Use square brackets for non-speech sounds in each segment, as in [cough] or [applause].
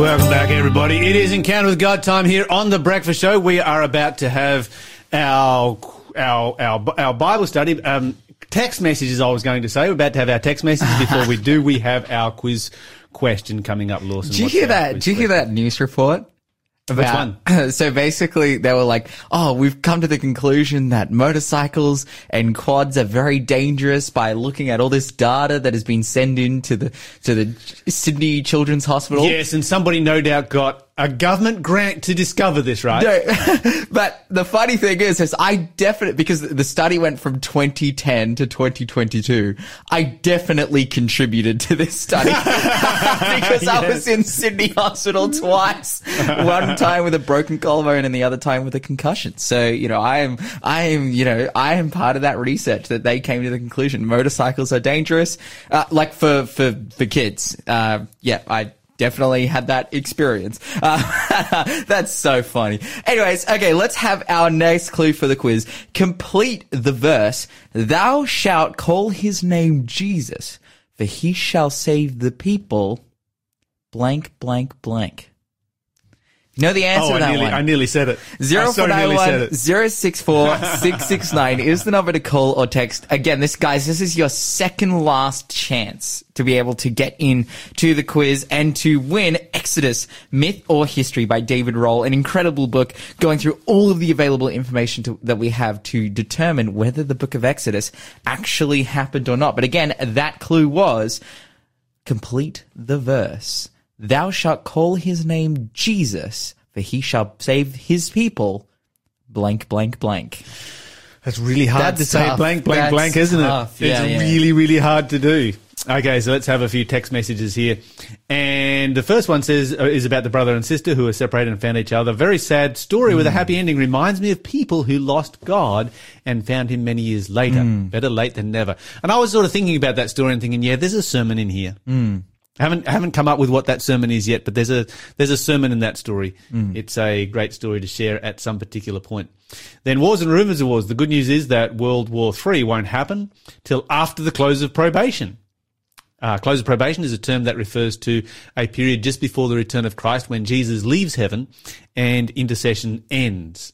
Welcome back, everybody. It is Encounter with God time here on the Breakfast Show. We are about to have our our our, our Bible study. Um, text messages. I was going to say we're about to have our text messages. Before we do, we have our quiz question coming up. Lawson, Did you what's hear that? Did you hear that news report? Which About- [laughs] So basically, they were like, "Oh, we've come to the conclusion that motorcycles and quads are very dangerous by looking at all this data that has been sent in to the to the Sydney Children's Hospital." Yes, and somebody no doubt got a government grant to discover this, right? No, [laughs] but the funny thing is, is I definitely because the study went from 2010 to 2022. I definitely contributed to this study [laughs] because I was in Sydney Hospital twice. One time with a broken collarbone, and the other time with a concussion. So you know, I am, I am, you know, I am part of that research that they came to the conclusion motorcycles are dangerous, uh, like for for for kids. Uh, yeah, I definitely had that experience. Uh, [laughs] that's so funny. Anyways, okay, let's have our next clue for the quiz. Complete the verse. Thou shalt call his name Jesus, for he shall save the people. Blank, blank, blank. Know the answer Oh, to I that nearly, one. I nearly said it. Zero I so four nearly said it. zero six four [laughs] six six nine is the number to call or text. Again, this guys, this is your second last chance to be able to get in to the quiz and to win Exodus Myth or History by David Rohl, an incredible book going through all of the available information to, that we have to determine whether the book of Exodus actually happened or not. But again, that clue was complete the verse. Thou shalt call his name Jesus, for he shall save his people. Blank, blank, blank. That's really hard That's to say blank, blank, That's blank, isn't tough. it? Yeah, it's yeah. really, really hard to do. Okay, so let's have a few text messages here. And the first one says, uh, is about the brother and sister who were separated and found each other. Very sad story Hmm. with a happy ending. Reminds me of people who lost God and found him many years later. Hmm. Better late than never. And I was sort of thinking about that story and thinking, yeah, there's a sermon in here. Hmm. I haven't haven't come up with what that sermon is yet, but there's a there's a sermon in that story. Hmm. It's a great story to share at some particular point. Then wars and rumors of wars. The good news is that World War Three won't happen till after the close of probation. Uh, close of probation is a term that refers to a period just before the return of Christ when Jesus leaves heaven and intercession ends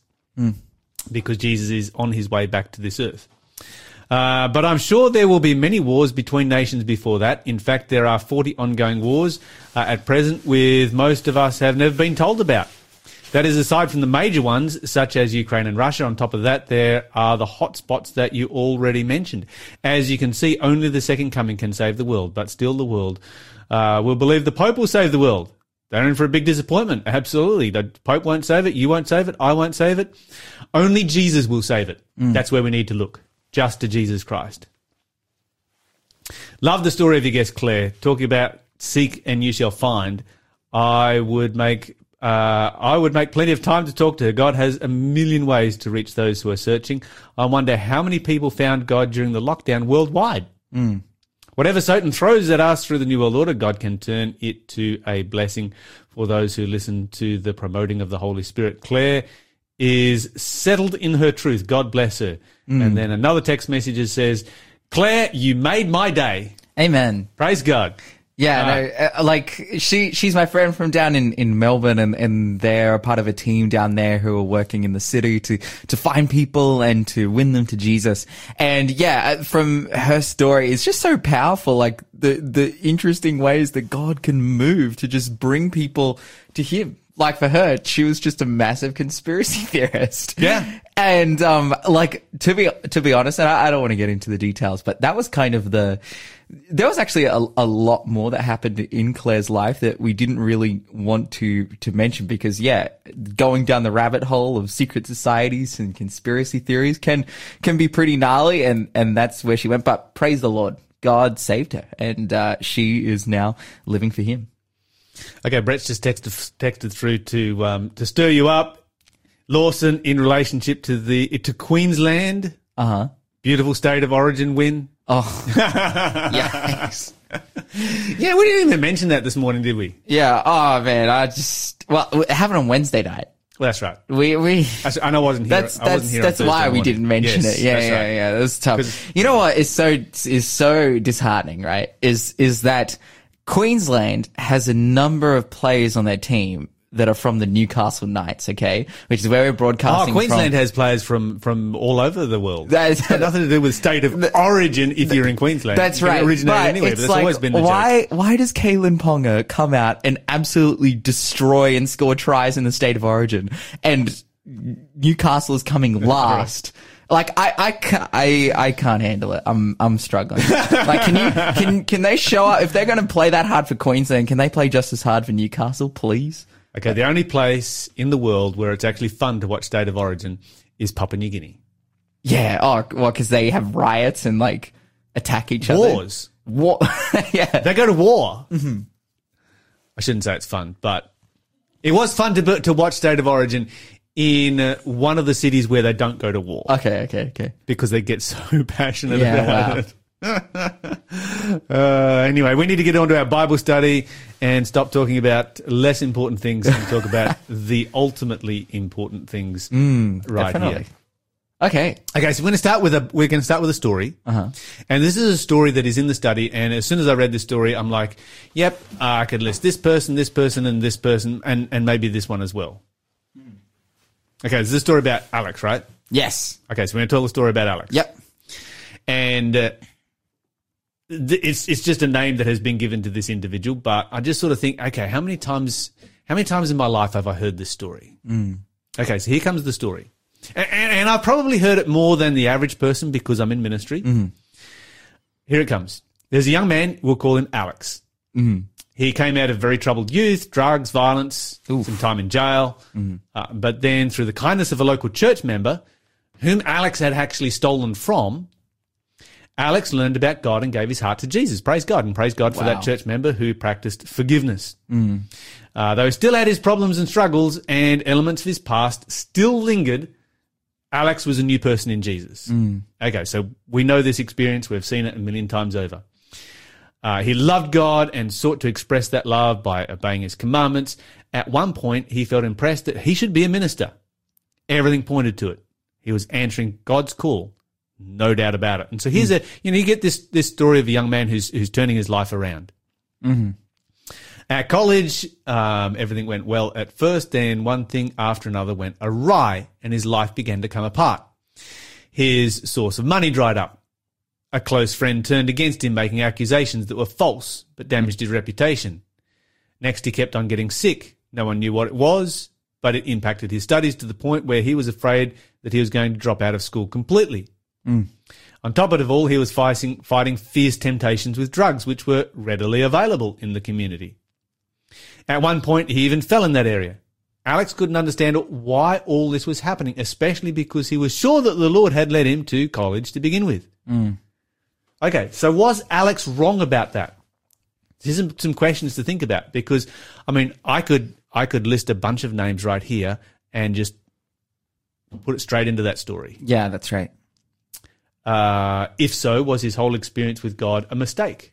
because Jesus is on his way back to this earth. Uh, but I'm sure there will be many wars between nations before that. In fact, there are 40 ongoing wars uh, at present, with most of us have never been told about. That is aside from the major ones, such as Ukraine and Russia. On top of that, there are the hot spots that you already mentioned. As you can see, only the second coming can save the world, but still the world uh, will believe the Pope will save the world. They're in for a big disappointment. Absolutely. The Pope won't save it. You won't save it. I won't save it. Only Jesus will save it. That's where we need to look. Just to Jesus Christ. Love the story of your guest Claire talking about seek and you shall find. I would make uh, I would make plenty of time to talk to her. God has a million ways to reach those who are searching. I wonder how many people found God during the lockdown worldwide. Whatever Satan throws at us through the New World Order, God can turn it to a blessing for those who listen to the promoting of the Holy Spirit. Claire is settled in her truth. God bless her. And then another text message says, Claire, you made my day. Amen. Praise God. Yeah, no, uh, like she, she's my friend from down in, in Melbourne and, and they're a part of a team down there who are working in the city to, to find people and to win them to Jesus. And yeah, uh, from her story, it's just so powerful. Like the, the interesting ways that God can move to just bring people to him. Like for her, she was just a massive conspiracy [laughs] theorist. Yeah. And, um, like, to be, to be honest, and I, I don't want to get into the details, but that was kind of the, there was actually a, a lot more that happened in Claire's life that we didn't really want to, to mention because, yeah, going down the rabbit hole of secret societies and conspiracy theories can, can be pretty gnarly. And, and that's where she went. But praise the Lord. God saved her and, uh, she is now living for him. Okay, Brett's just texted texted through to um, to stir you up, Lawson, in relationship to the to Queensland. Uh huh. Beautiful state of origin win. Oh, [laughs] yes. Yeah, we didn't even mention that this morning, did we? Yeah. Oh man, I just well, it happened on Wednesday night. Well, that's right. We we. I, s- I wasn't here. That's I wasn't that's here that's why Thursday we didn't mention Yes, it. Yeah, yeah, right. yeah. That's tough. 'Cause- You know what is so is so disheartening, right? Is is that Queensland has a number of players on their team that are from the Newcastle Knights, okay? Which is where we're Oh, broadcasting Queensland from. has players from, from all over the world. That is- It's [laughs] got nothing to do with state of origin if you're in Queensland. That's right. Originate but anywhere, it's but that's like, always been the joke. why, why does Kalyn Ponga come out and absolutely destroy and score tries in the state of origin? And Newcastle is coming last. Like I, I, ca- I, I can't handle it. I'm, I'm struggling. like, can you, can, can they show up if they're going to play that hard for Queensland? Can they play just as hard for Newcastle, please? Okay, the only place in the world where it's actually fun to watch State of Origin is Papua New Guinea. Yeah. Oh, well, because they have riots and like attack each other. Wars. War. [laughs] yeah. They go to war. Mm-hmm. I shouldn't say it's fun, but it was fun to to watch State of Origin in uh, one of the cities where they don't go to war Okay. Okay. Okay. because they get [laughs] so passionate Yeah, about wow. it. [laughs] uh, anyway, we need to get on to our Bible study and stop talking about less important things and talk about [laughs] the ultimately important things right Mm, Definitely. here. Okay. Okay, so we're going to start with a we're going to start with a story, uh-huh. and this is a story that is in the study. And as soon as I read this story, I'm like, "Yep, I could list this person, this person, and this person, and and maybe this one as well." Okay, this is a story about Alex, right? Yes. Okay, so we're going to tell the story about Alex. Yep. and uh, th- it's it's just a name that has been given to this individual. But I just sort of think, okay, how many times how many times in my life have I heard this story? Mm. Okay, so here comes the story, and, and, and I've probably heard it more than the average person because I'm in ministry. Here it comes. There's a young man. We'll call him Alex. He came out of very troubled youth, drugs, violence, some time in jail. Uh, but then, through the kindness of a local church member, whom Alex had actually stolen from, Alex learned about God and gave his heart to Jesus. Praise God and praise God for that church member who practiced forgiveness. Uh, though he still had his problems and struggles and elements of his past still lingered, Alex was a new person in Jesus. Okay, so we know this experience. We've seen it a million times over. Uh, he loved God and sought to express that love by obeying his commandments. At one point, he felt impressed that he should be a minister. Everything pointed to it. He was answering God's call, no doubt about it. And so here's a, you know, you get this, this story of a young man who's, who's turning his life around. At college, um, everything went well at first, then one thing after another went awry, and his life began to come apart. His source of money dried up. A close friend turned against him, making accusations that were false but damaged his reputation. Next, he kept on getting sick. No one knew what it was, but it impacted his studies to the point where he was afraid that he was going to drop out of school completely. Mm. On top of it all, he was fighting, fighting fierce temptations with drugs, which were readily available in the community. At one point, he even fell in that area. Alex couldn't understand why all this was happening, especially because he was sure that the Lord had led him to college to begin with. Mm. Okay, so was Alex wrong about that? Here's some, some questions to think about because, I mean, I could I could list a bunch of names right here and just put it straight into that story. Yeah, that's right. Uh, if so, was his whole experience with God a mistake?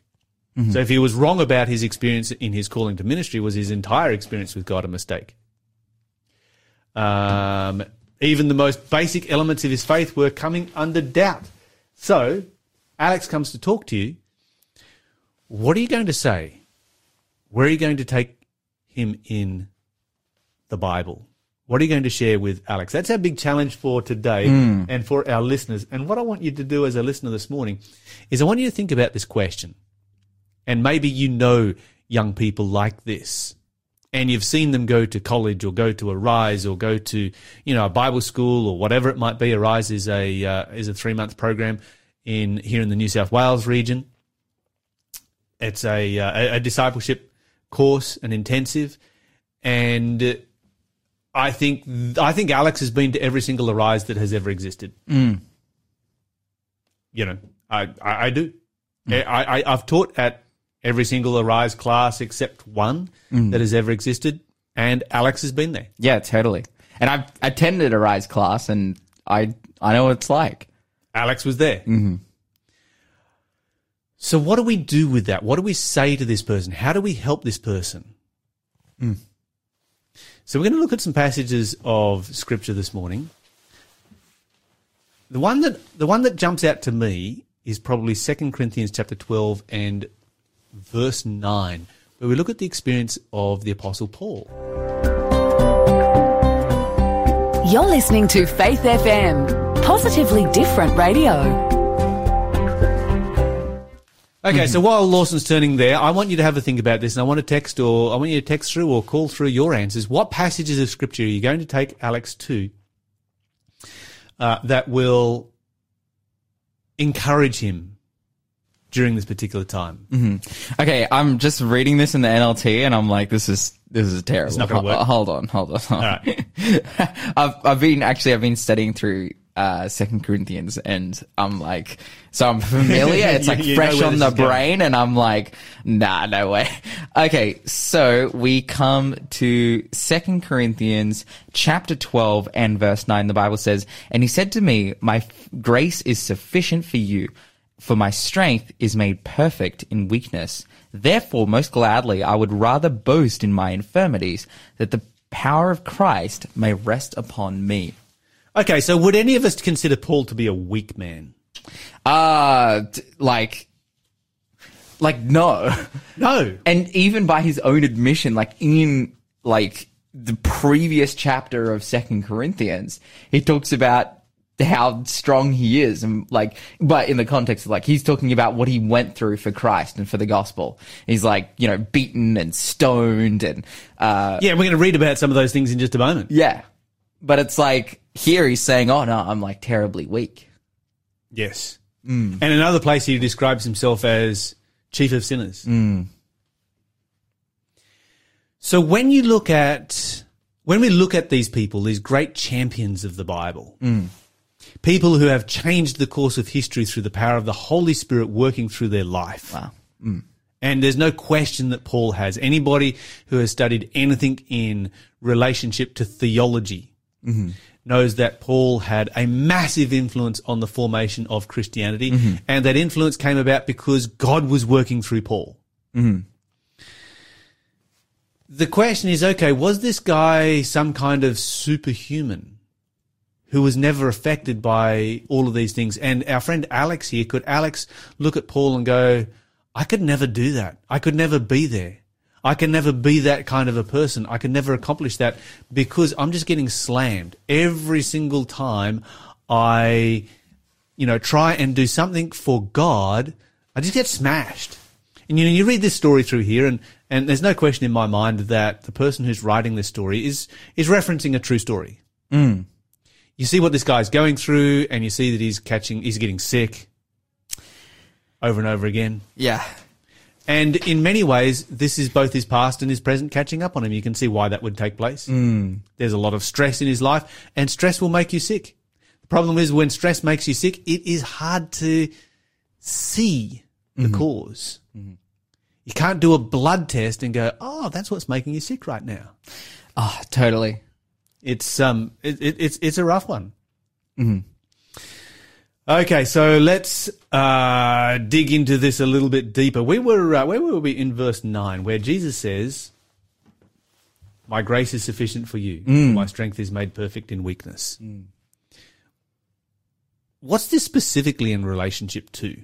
So if he was wrong about his experience in his calling to ministry, was his entire experience with God a mistake? Um, even the most basic elements of his faith were coming under doubt. So Alex comes to talk to you. What are you going to say? Where are you going to take him in the Bible? What are you going to share with Alex? That's our big challenge for today and for our listeners. And what I want you to do as a listener this morning is I want you to think about this question. And maybe you know young people like this. And you've seen them go to college or go to a Rise or go to, you know, a Bible school or whatever it might be. Arise is a, uh, is a three month program in here in the New South Wales region. It's a, uh, a- a discipleship course, an intensive. And uh, I think, I think Alex has been to every single Arise that has ever existed. You know, I, I, I do. I, I, I've taught at every single Arise class except one that has ever existed, and Alex has been there. Yeah, totally. And I've attended arise class, and I I know what it's like. Alex was there. Mm-hmm. So, what do we do with that? What do we say to this person? How do we help this person? Mm. So, we're going to look at some passages of scripture this morning. The one that the one that jumps out to me is probably 2 Corinthians chapter 12 and verse 9, where we look at the experience of the Apostle Paul. You're listening to Faith FM, positively different radio. Okay, so while Lawson's turning there, I want you to have a think about this, and I want to text or I want you to text through or call through your answers. What passages of scripture are you going to take Alex to uh, that will encourage him during this particular time? Okay, I'm just reading this in the NLT, and I'm like, this is this is terrible. It's not gonna Ho- work. Hold on, hold on. Hold on. All right. [laughs] I've I've been actually I've been studying through uh Second Corinthians, and I'm like, so I'm familiar. [laughs] It's like You- you fresh on the is going. brain, and I'm like, nah, no way. [laughs] Okay, so we come to Second Corinthians chapter 12 and verse 9. The Bible says, and he said to me, my f- grace is sufficient for you. For my strength is made perfect in weakness. Therefore, most gladly, I would rather boast in my infirmities, that the power of Christ may rest upon me. Okay, so would any of us consider Paul to be a weak man? Uh, t- like, like, no. No. [laughs] And even by his own admission, like, in, like, the previous chapter of Second Corinthians, he talks about how strong he is and like but in the context of like he's talking about what he went through for Christ and for the gospel. He's like, you know, beaten and stoned and uh Yeah, we're going to read about some of those things in just a moment. yeah. But it's like here he's saying, "Oh no, I'm like terribly weak." Yes. Mm. And another place he describes himself as chief of sinners. Mm. So when you look at, when we look at these people, these great champions of the Bible, mm. people who have changed the course of history through the power of the Holy Spirit working through their life. Wow. And there's no question that Paul has. Anybody who has studied anything in relationship to theology mm-hmm. Knows that Paul had a massive influence on the formation of Christianity. Mm-hmm. And that influence came about because God was working through Paul. Mm-hmm. The question is, okay, was this guy some kind of superhuman who was never affected by all of these things? And our friend Alex here, could Alex look at Paul and go, I could never do that. I could never be there. I can never be that kind of a person. I can never accomplish that because I'm just getting slammed every single time I, you know, try and do something for God. I just get smashed. And you know, you read this story through here, and and there's no question in my mind that the person who's writing this story is is referencing a true story. Mm. You see what this guy's going through, and you see that he's catching, he's getting sick over and over again. Yeah. And in many ways, this is both his past and his present catching up on him. You can see why that would take place. Hmm. There's a lot of stress in his life, and stress will make you sick. The problem is when stress makes you sick, it is hard to see the mm-hmm. cause. Mm-hmm. You can't do a blood test and go, "Oh, that's what's making you sick right now." Oh, totally. It's um, it, it, it's it's a rough one. Mm-hmm. Okay, so let's uh, dig into this a little bit deeper. We were uh, where were we in verse nine, where Jesus says, "My grace is sufficient for you; for my strength is made perfect in weakness." What's this specifically in relationship to?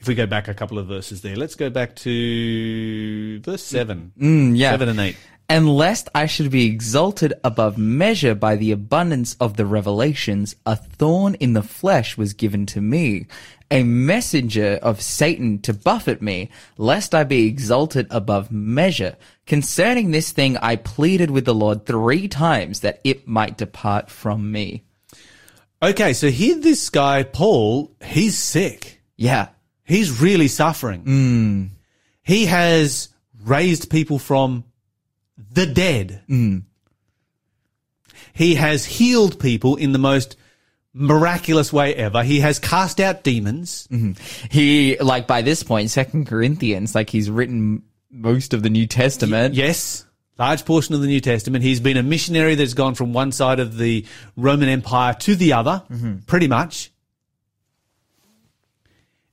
If we go back a couple of verses there, let's go back to verse seven, Mm, yeah. seven and eight. And lest I should be exalted above measure by the abundance of the revelations, a thorn in the flesh was given to me, a messenger of Satan to buffet me, lest I be exalted above measure. Concerning this thing, I pleaded with the Lord three times that it might depart from me. Okay, so here this guy, Paul, he's sick. Yeah. He's really suffering. Hmm. He has raised people from the dead. Mm. He has healed people in the most miraculous way ever. He has cast out demons. Mm-hmm. He, like by this point, Second Corinthians, like he's written most of the New Testament. Yes, large portion of the New Testament. He's been a missionary that's gone from one side of the Roman Empire to the other, mm-hmm. pretty much.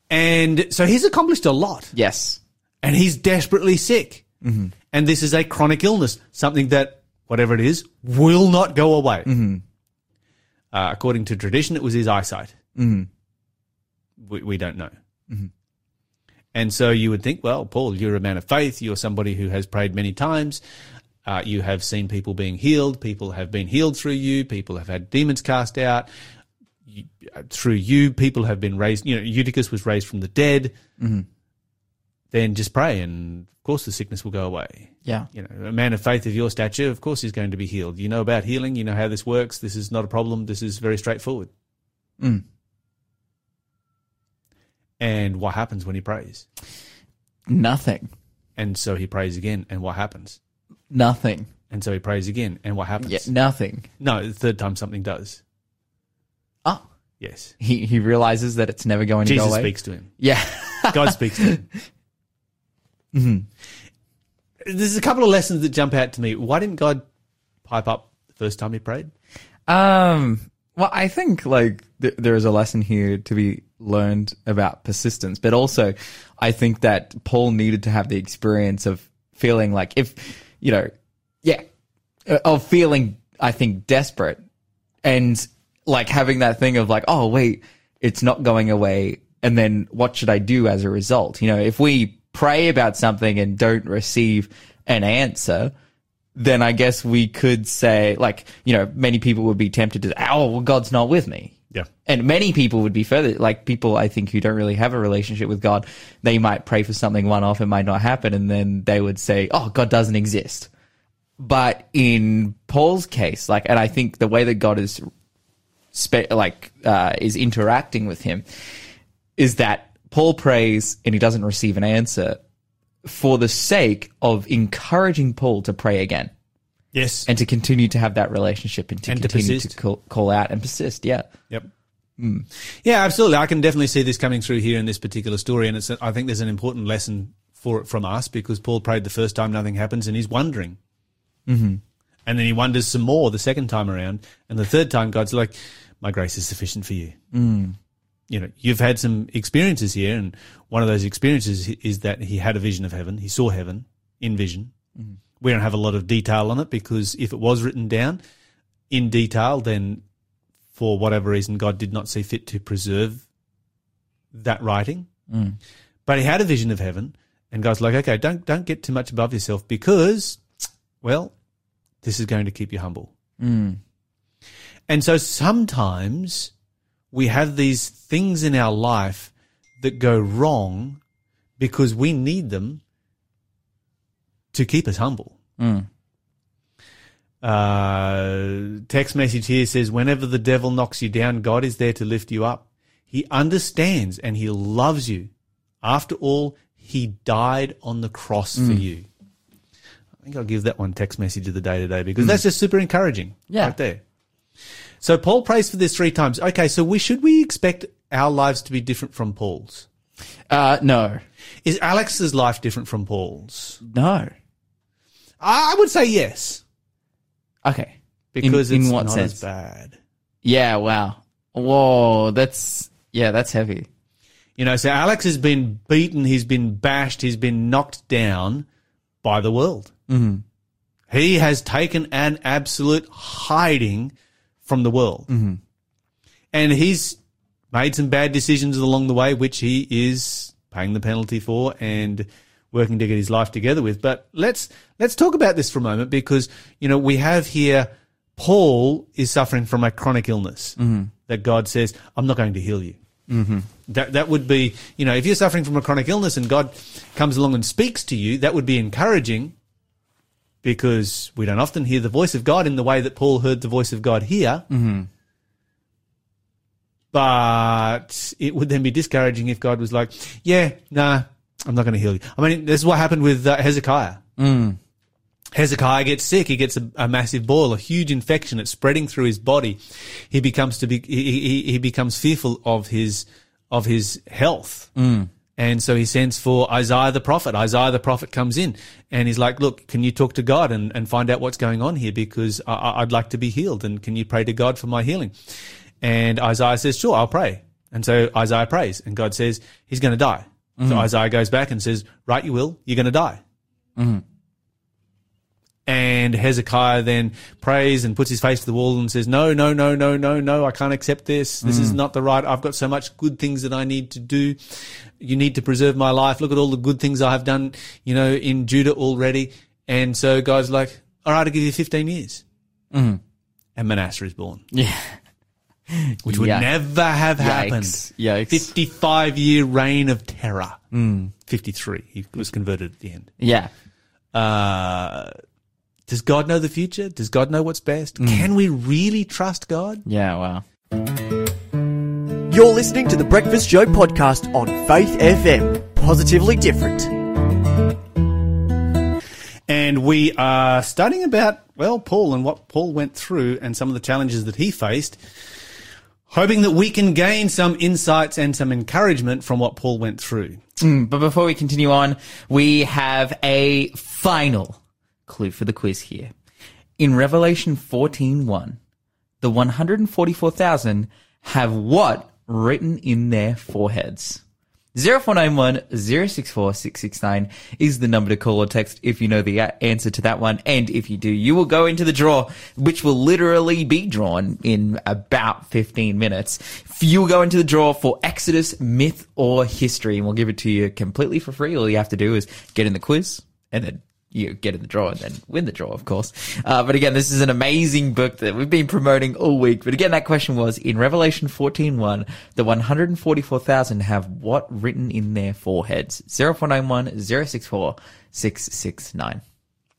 And so he's accomplished a lot. Yes. and he's desperately sick. Mm-hmm. And this is a chronic illness, something that, whatever it is, will not go away. Uh, according to tradition, it was his eyesight. We, we don't know. And so you would think, well, Paul, you're a man of faith. You're somebody who has prayed many times. Uh, you have seen people being healed. People have been healed through you. People have had demons cast out you, uh, through you. People have been raised. You know, Eutychus was raised from the dead. Then just pray, and of course the sickness will go away. Yeah. You know, a man of faith of your stature, of course, is going to be healed. You know about healing. You know how this works. This is not a problem. This is very straightforward. Mm. And what happens when he prays? Nothing. And so he prays again, and what happens? Nothing. And so he prays again, and what happens? Yeah, nothing. No, the third time something does. Oh, Yes. he he realizes that it's never going to go away. Jesus speaks to him. Yeah. God speaks to him. [laughs] Mm-hmm. There's a couple of lessons that jump out to me. Why didn't God pipe up the first time he prayed? Um. Well, I think like th- there is a lesson here to be learned about persistence, but also I think that Paul needed to have the experience of feeling like if you know, yeah, uh, of feeling I think desperate and like having that thing of like, oh wait, it's not going away, and then what should I do as a result? You know, if we pray about something and don't receive an answer, then I guess we could say, like, you know, many people would be tempted to, oh, well, God's not with me. Yeah. And many people would be further, like people I think who don't really have a relationship with God, they might pray for something one off, it might not happen, and then they would say, oh, God doesn't exist. But in Paul's case, like, and I think the way that God is, spe- like, uh, is interacting with him is that Paul prays and he doesn't receive an answer for the sake of encouraging Paul to pray again Yes. and to continue to have that relationship and to And continue to, persist. call, call out and persist. Yeah. Yep. Yeah, absolutely. I can definitely see this coming through here in this particular story, and it's. I think there's an important lesson for it from us because Paul prayed the first time, nothing happens, and he's wondering, mm-hmm. and then he wonders some more the second time around, and the third time, God's like, "My grace is sufficient for you." Mm. You know, you've had some experiences here, and one of those experiences is that he had a vision of heaven. He saw heaven in vision. Mm-hmm. We don't have a lot of detail on it because if it was written down in detail, then for whatever reason, God did not see fit to preserve that writing. Mm. But he had a vision of heaven, and God's like, okay, don't don't get too much above yourself because, well, this is going to keep you humble. Mm. And so sometimes we have these things in our life that go wrong because we need them to keep us humble. Mm. Uh, text message here says, whenever the devil knocks you down, God is there to lift you up. He understands and he loves you. After all, he died on the cross for mm. you. I think I'll give that one text message of the day today because mm. that's just super encouraging. Yeah. Right there. So Paul prays for this three times. Okay. So we, should we expect our lives to be different from Paul's? Uh, no. Is Alex's life different from Paul's? No. I would say yes Okay. because in, it's in what not sense? as bad. Yeah. Wow. Whoa. That's, yeah, that's heavy. You know, so Alex has been beaten, he's been bashed, he's been knocked down by the world. Mm-hmm. He has taken an absolute hiding from the world. Mm-hmm. And he's made some bad decisions along the way, which he is paying the penalty for and working to get his life together with. But let's, let's talk about this for a moment because, you know, we have here Paul is suffering from a chronic illness that God says, I'm not going to heal you. That that would be, you know, if you're suffering from a chronic illness and God comes along and speaks to you, that would be encouraging because we don't often hear the voice of God in the way that Paul heard the voice of God here. Mm-hmm. But it would then be discouraging if God was like, "Yeah, nah, I'm not going to heal you." I mean, this is what happened with uh, Hezekiah. Hezekiah gets sick. He gets a, a massive boil, a huge infection. It's spreading through his body. He becomes to be, he, he, he becomes fearful of his, of his health. And so he sends for Isaiah the prophet. Isaiah the prophet comes in and he's like, look, can you talk to God and, and find out what's going on here? Because I- I'd like to be healed. And can you pray to God for my healing? And Isaiah says, sure, I'll pray. And so Isaiah prays and God says, he's going to die. So mm-hmm. Isaiah goes back and says, right, you will, you're going to die. And And Hezekiah then prays and puts his face to the wall and says, no, no, no, no, no, no, I can't accept this. This is mm. not the right. I've got so much good things that I need to do. You need to preserve my life. Look at all the good things I have done, you know, in Judah already. And so God's like, all right, I'll give you 15 years. Mm-hmm. And Manasseh is born, Yeah. [laughs] which would Yeah. never have happened. Yikes. Yikes. 55 year reign of terror. Mm. 53. He was converted at the end. Yeah. Uh, does God know the future? Does God know what's best? Mm. Can we really trust God? Yeah. Wow. You're listening to the Breakfast Show podcast on Faith FM. Positively different. And we are studying about, well, Paul and what Paul went through and some of the challenges that he faced, hoping that we can gain some insights and some encouragement from what Paul went through. Mm, but before we continue on, we have a final clue for the quiz here. In Revelation 14:1, the 144,000 have what written in their foreheads? 0491 064 669 is the number to call or text if you know the answer to that one. And if you do, you will go into the draw, which will literally be drawn in about 15 minutes. You will go into the draw for Exodus, myth, or history, and we'll give it to you completely for free. All you have to do is get in the quiz and then you get in the draw and then win the draw, of course. Uh, but again, this is an amazing book that we've been promoting all week. But again, that question was in Revelation 14.1, the 144,000 have what written in their foreheads? 0491 064 669.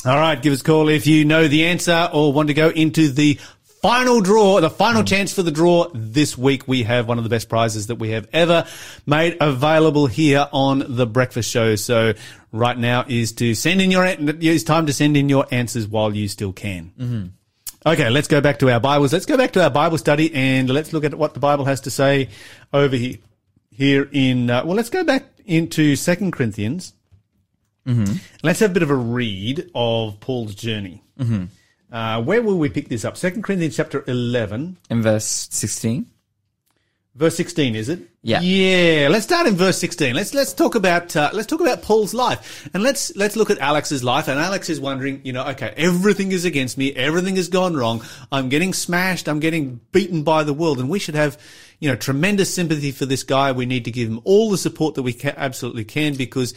All right, give us a call if you know the answer or want to go into the final draw, the final chance for the draw this week. We have one of the best prizes that we have ever made available here on the breakfast show. So right now is to send in your, it's time to send in your answers while you still can. Okay, let's go back to our Bibles. Let's go back to our Bible study and let's look at what the Bible has to say over here. Here in, uh, well, let's go back into Second Corinthians. Let's have a bit of a read of Paul's journey. Uh, where will we pick this up? Second Corinthians chapter 11, In verse 16. Verse 16, is it? Yeah. Yeah. Let's start in verse 16. Let's, let's talk about, uh, let's talk about Paul's life and let's, let's look at Alex's life. And Alex is wondering, you know, okay, everything is against me. Everything has gone wrong. I'm getting smashed. I'm getting beaten by the world and we should have, you know, tremendous sympathy for this guy. We need to give him all the support that we ca- absolutely can because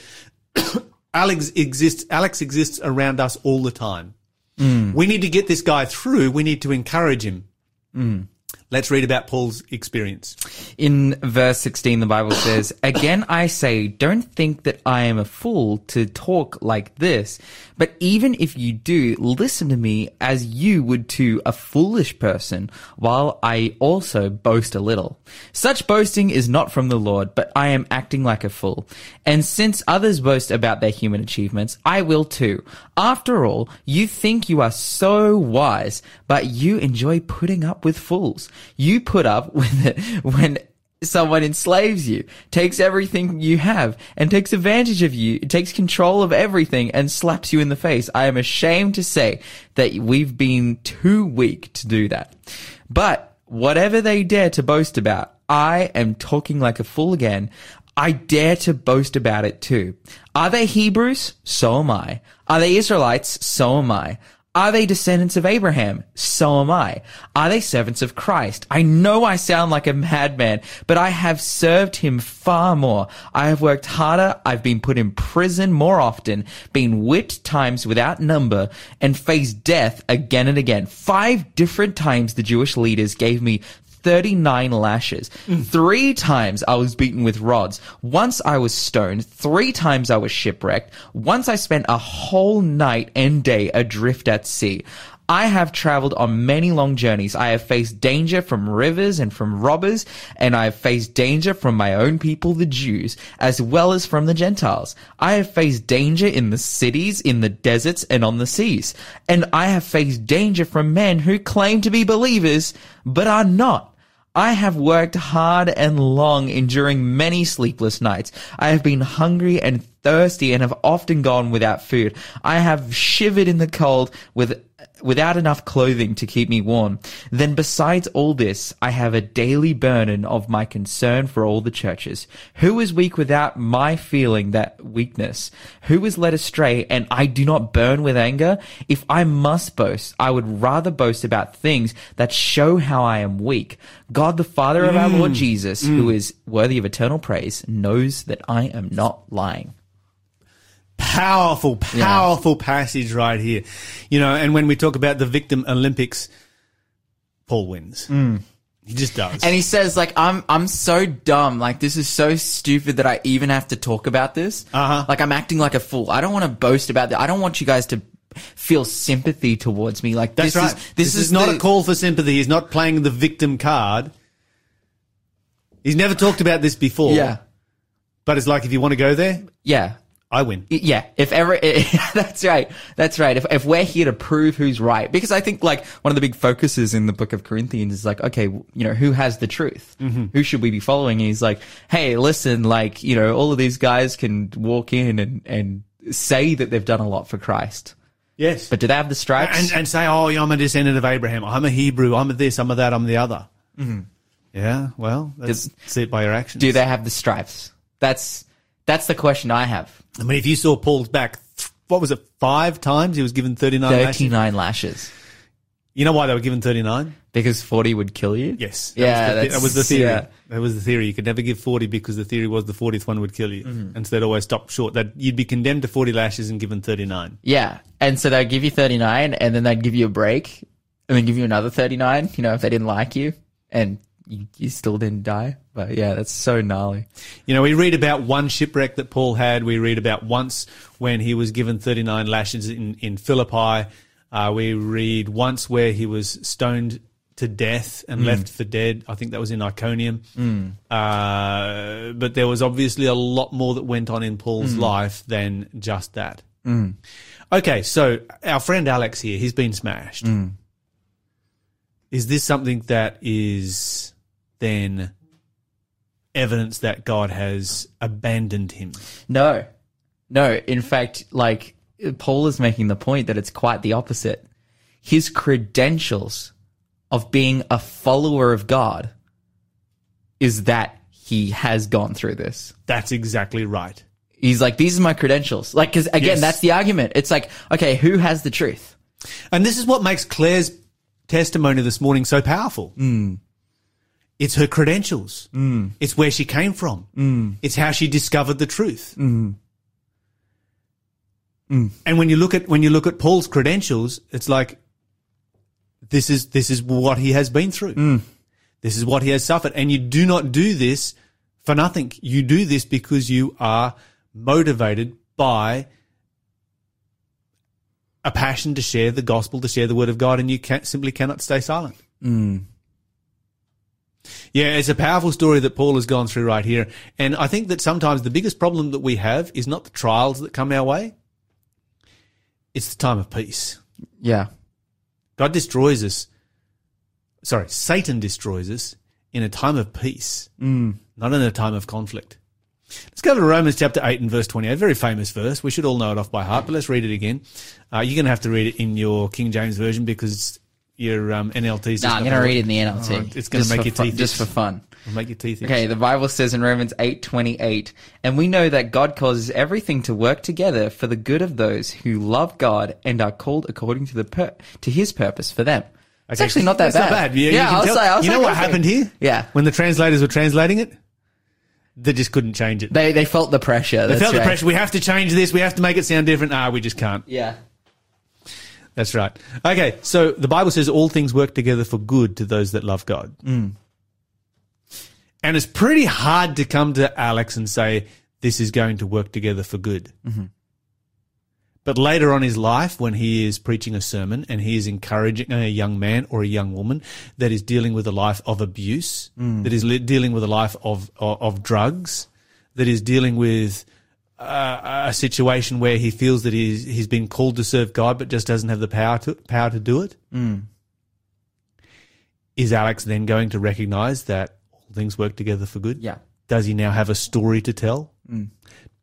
[coughs] Alex exists, Alex exists around us all the time. We need to get this guy through. We need to encourage him. Let's read about Paul's experience. In verse 16, the Bible says, Again I say, don't think that I am a fool to talk like this, but even if you do, listen to me as you would to a foolish person, while I also boast a little. Such boasting is not from the Lord, but I am acting like a fool. And since others boast about their human achievements, I will too. After all, you think you are so wise, but you enjoy putting up with fools. You put up [laughs] with it when someone enslaves you, takes everything you have, and takes advantage of you, takes control of everything, and slaps you in the face. I am ashamed to say that we've been too weak to do that. But whatever they dare to boast about, I am talking like a fool again. I dare to boast about it too. Are they Hebrews? So am I. Are they Israelites? So am I. Are they descendants of Abraham? So am I. Are they servants of Christ? I know I sound like a madman, but I have served him far more. I have worked harder. I've been put in prison more often, been whipped times without number, and faced death again and again. Five different times the Jewish leaders gave me 39 lashes. Mm. Three times I was beaten with rods. Once I was stoned. Three times I was shipwrecked. Once I spent a whole night and day adrift at sea. I have traveled on many long journeys. I have faced danger from rivers and from robbers, and I have faced danger from my own people, the Jews, as well as from the Gentiles. I have faced danger in the cities, in the deserts, and on the seas. And I have faced danger from men who claim to be believers, but are not. I have worked hard and long, enduring many sleepless nights. I have been hungry and thirsty and have often gone without food. I have shivered in the cold with without enough clothing to keep me warm. Then besides all this, I have a daily burden of my concern for all the churches. Who is weak without my feeling that weakness? Who is led astray and I do not burn with anger? If I must boast, I would rather boast about things that show how I am weak. God, the Father of our Lord mm. Jesus, who mm. is worthy of eternal praise, knows that I am not lying. Powerful, powerful passage right here. You know, and when we talk about the victim Olympics, Paul wins. He just does. And he says, like, I'm, I'm so dumb. Like, this is so stupid that I even have to talk about this. Uh-huh. Like, I'm acting like a fool. I don't want to boast about that. I don't want you guys to feel sympathy towards me. Like, That's this right. is, this, is, not the- a call for sympathy. He's not playing the victim card. He's never talked about this before. Yeah. But it's like if you want to go there, Yeah. I win. Yeah, if ever, [laughs] that's right. That's right. If, if we're here to prove who's right, because I think like one of the big focuses in the book of Corinthians is like, okay, you know, who has the truth? Mm-hmm. Who should we be following? And he's like, hey, listen, like, you know, all of these guys can walk in and, and say that they've done a lot for Christ, Yes. but do they have the stripes? and, and say, oh, I'm a descendant of Abraham. I'm a Hebrew. I'm a this, I'm a that, I'm the other. Mm-hmm. Yeah, well, let's Does- see it by your actions. do they have the stripes? That's, that's the question I have. I mean, if you saw Paul's back, what was it, five times he was given 39 lashes? 39 lashes. You know why they were given 39? Because 40 would kill you? Yes. That Yeah, was the, that's- that was the theory. yeah. That was the theory. You could never give 40 because the theory was the 40th one would kill you. Mm-hmm. And so they'd always stop short. That you'd be condemned to 40 lashes and given 39. Yeah. And so they'd give you 39 and then they'd give you a break and then give you another 39, you know, if they didn't like you and you, you still didn't die. But yeah, that's so gnarly. You know, we read about one shipwreck that Paul had. We read about once when he was given 39 lashes in, in Philippi. Uh, we read once where he was stoned to death and hmm. left for dead. I think that was in Iconium. Hmm. Uh, but there was obviously a lot more that went on in Paul's hmm. life than just that. Okay, so our friend Alex here, he's been smashed. Is this something that is then evidence that God has abandoned him? No, no. In fact, like Paul is making the point that it's quite the opposite. His credentials of being a follower of God is that he has gone through this. That's exactly right. He's like, these are my credentials. Like, cause again, Yes. that's the argument. It's like, okay, who has the truth? And this is what makes Claire's testimony this morning so powerful. Hmm. It's her credentials. Mm. It's where she came from. Mm. It's how she discovered the truth. Mm. And when you look at when you look at Paul's credentials, it's like this is this is what he has been through. This is what he has suffered, and you do not do this for nothing. You do this because you are motivated by a passion to share the gospel, to share the word of God, and you simply cannot stay silent. Yeah, it's a powerful story that Paul has gone through right here. And I think that sometimes the biggest problem that we have is not the trials that come our way, it's the time of peace. Yeah. God destroys us. Sorry, Satan destroys us in a time of peace, not in a time of conflict. Let's go to Romans chapter 8 and verse 28. Very famous verse. We should all know it off by heart, but let's read it again. Uh, you're going to have to read it in your King James Version because your um, NLT's Nah, I'm going to read it in the NLT. Oh, it's gonna make for your fun- teeth Just for fun. Itch. Make your teeth itch. Okay, the Bible says in Romans 8:28, and we know that God causes everything to work together for the good of those who love God and are called according to the pur- to his purpose for them. It's actually not that bad. Not bad. Yeah, you I'll tell- say, I'll you know what happened here? Yeah. When the translators were translating it, they just couldn't change it. They they felt the pressure. They felt the pressure. We have to change this. We have to make it sound different. Ah, we just can't. Yeah. That's right. Okay, so the Bible says all things work together for good to those that love God. Mm. And it's pretty hard to come to Alex and say, this is going to work together for good. Mm-hmm. But later on in his life, when he is preaching a sermon and he is encouraging a young man or a young woman that is dealing with a life of abuse, mm. that is dealing with a life of, of, of drugs, that is dealing with uh, a situation where he feels that he's, he's been called to serve God but just doesn't have the power to, power to do it, is Alex then going to recognize that all things work together for good? Yeah. Does he now have a story to tell?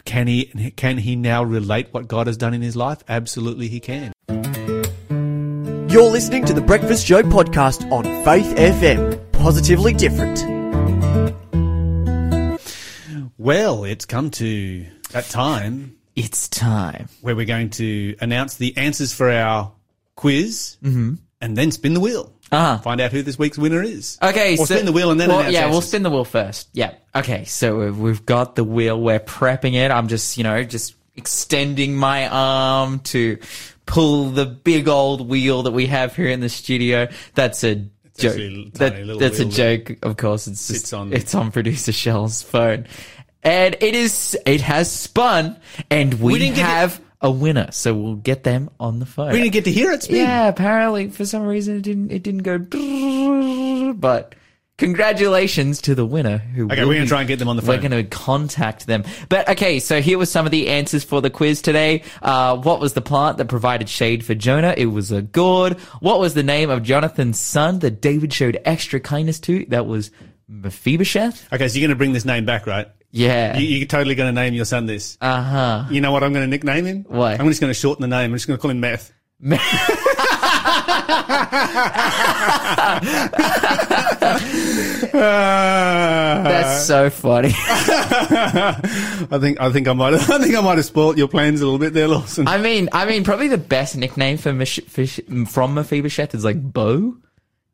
Can he can he now relate what God has done in his life? Absolutely, he can. You're listening to the Breakfast Show podcast on Faith FM. Positively different. Well, it's come to that time It's time. where we're going to announce the answers for our quiz and then spin the wheel. Uh-huh. Find out who this week's winner is. Okay, Or so spin the wheel and then well, announce yeah, we'll spin the wheel first. Yeah. Okay, so we've- got the wheel. We're prepping it. I'm just, you know, just extending my arm to pull the big old wheel that we have here in the studio. That's a joke. That- that's a that joke. Of course, it's just on- it's on producer Shell's phone, and it is it has spun, and we, it- have a winner. So we'll get them on the phone. We didn't get to hear it spin. Yeah, apparently for some reason it didn't it didn't go but congratulations to the winner who Okay, we're be- to try and get them on the phone. we're going to contact them. But okay, so here were some of the answers for the quiz today. Uh, what was the plant that provided shade for Jonah? It was a gourd. What was the name of Jonathan's son that David showed extra kindness to? That was Mephibosheth. Okay, so you're going to bring this name back, right? Yeah. You, you're totally going to name your son this. Uh huh. You know what I'm going to nickname him? Why? I'm just going to shorten the name. I'm just going to call him Meth. [laughs] That's so funny. [laughs] I think I think I might have, [laughs] I think I might have spoilt your plans a little bit there, Lawson. I mean, I mean, probably the best nickname for Mish- Fish- from Mephibosheth is like Bo.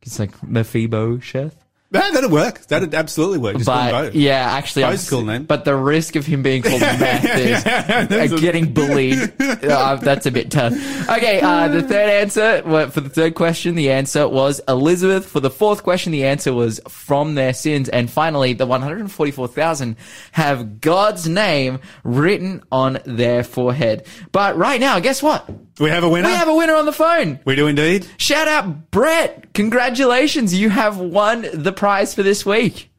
It's like Mephibosheth. No, that'd work. That'd absolutely work. Just But yeah, actually, I'm a cool name. But the risk of him being called [laughs] meth is uh, getting bullied. [laughs] Uh, that's a bit tough. Okay, uh, the third answer for the third question, the answer was Elizabeth. For the fourth question, the answer was from their sins. And finally, the 144,000 have God's name written on their forehead. But right now, guess what? We have a winner. We have a winner on the phone. we do indeed. Shout out Brett. Congratulations. You have won the prize for this week.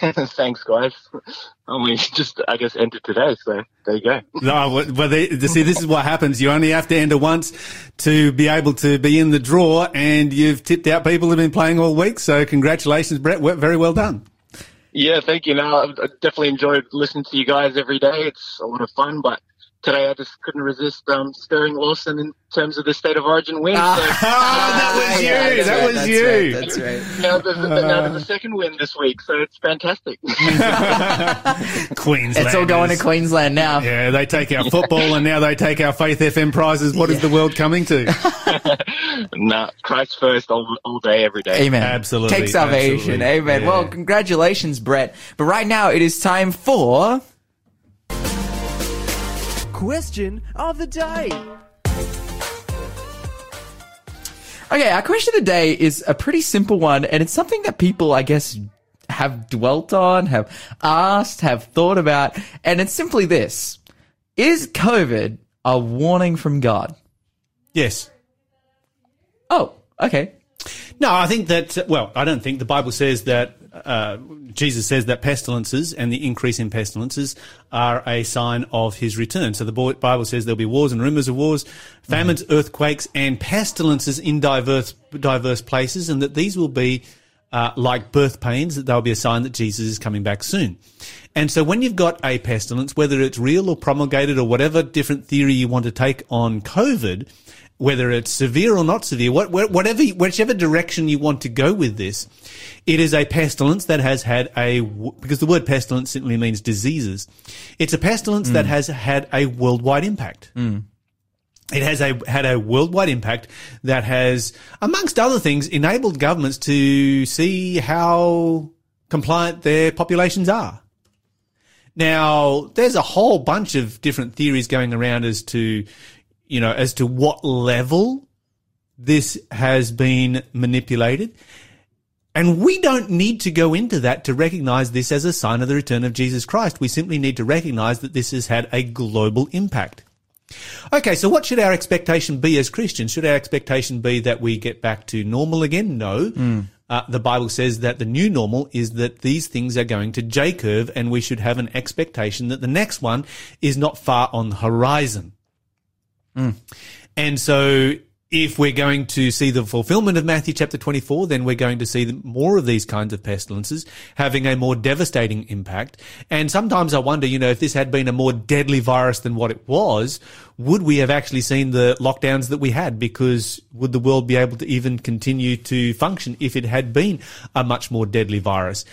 [laughs] Thanks, guys. Only [laughs] just, I guess, entered today, so there you go. No, well, well, they, see, this is what happens. You only have to enter once to be able to be in the draw, and you've tipped out people who've been playing all week. So, congratulations, Brett. Very well done. Yeah, thank you. No, I I definitely enjoyed listening to you guys every day. It's a lot of fun, but today I just couldn't resist um, stirring Lawson in terms of the state of origin win. So that was you. that's that right, was that's you. right, that's right. now there's, now there's a ah. second win this week, so it's fantastic. [laughs] Queensland. It's all going to Queensland now. Yeah, they take our football and now they take our Faith FM prizes. What is the world coming to? [laughs] nah, Christ first all, all day, every day. Amen. Absolutely, Take salvation. absolutely. Amen. Yeah. Well, congratulations, Brett. But right now it is time for. Question of the day. Okay, our question of the day is a pretty simple one, and it's something that people, I guess, have dwelt on, have asked, have thought about, and it's simply this. Is COVID a warning from God? Yes. Oh, okay. No, I think that, well, I don't think the Bible says that, uh, Jesus says that pestilences and the increase in pestilences are a sign of his return. So the Bible says there'll be wars and rumors of wars, famines, earthquakes, and pestilences in diverse, diverse places, and that these will be uh, like birth pains, that they'll be a sign that Jesus is coming back soon. And so when you've got a pestilence, whether it's real or promulgated or whatever different theory you want to take on COVID, whether it's severe or not severe, what, whatever, whichever direction you want to go with this, it is a pestilence that has had a, because the word pestilence simply means diseases. It's a pestilence that mm. has had a worldwide impact. Mm. It has a, had a worldwide impact that has, amongst other things, enabled governments to see how compliant their populations are. Now, there's a whole bunch of different theories going around as to, you know, as to what level this has been manipulated. And we don't need to go into that to recognize this as a sign of the return of Jesus Christ. We simply need to recognize that this has had a global impact. Okay, so what should our expectation be as Christians? Should our expectation be that we get back to normal again? No. Uh, the Bible says that the new normal is that these things are going to J curve and we should have an expectation that the next one is not far on the horizon. And so if we're going to see the fulfillment of Matthew chapter 24, then we're going to see more of these kinds of pestilences having a more devastating impact. And sometimes I wonder, you know, if this had been a more deadly virus than what it was, would we have actually seen the lockdowns that we had? Because would the world be able to even continue to function if it had been a much more deadly virus?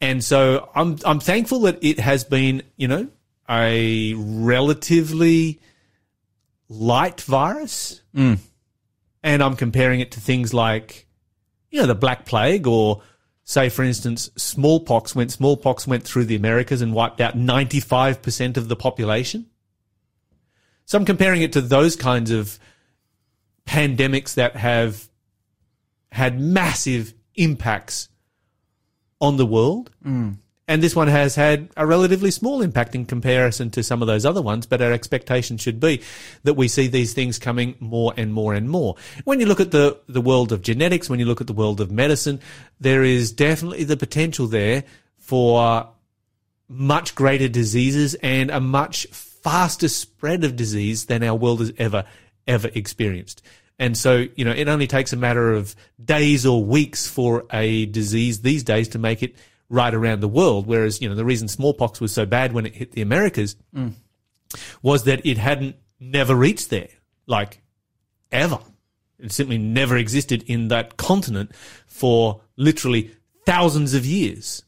And so I'm, I'm thankful that it has been, you know, a relatively light virus mm. and I'm comparing it to things like, you know, the Black Plague or say, for instance, smallpox when smallpox went through the Americas and wiped out 95% of the population. So I'm comparing it to those kinds of pandemics that have had massive impacts on the world. Mm. And this one has had a relatively small impact in comparison to some of those other ones, but our expectation should be that we see these things coming more and more and more. When you look at the, the world of genetics, when you look at the world of medicine, there is definitely the potential there for much greater diseases and a much faster spread of disease than our world has ever, ever experienced. And so, you know, it only takes a matter of days or weeks for a disease these days to make it right around the world. Whereas, you know, the reason smallpox was so bad when it hit the Americas was that it hadn't never reached there, like ever. It simply never existed in that continent for literally thousands of years.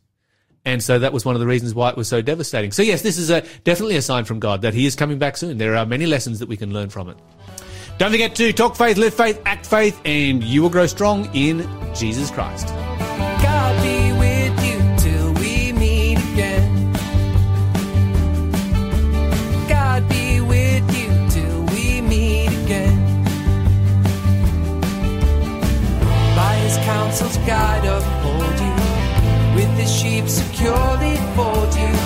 And so that was one of the reasons why it was so devastating. So yes, this is a, definitely a sign from God that he is coming back soon. There are many lessons that we can learn from it. Don't forget to talk faith, live faith, act faith, and you will grow strong in Jesus Christ. Guide uphold you, with his sheep securely fold you.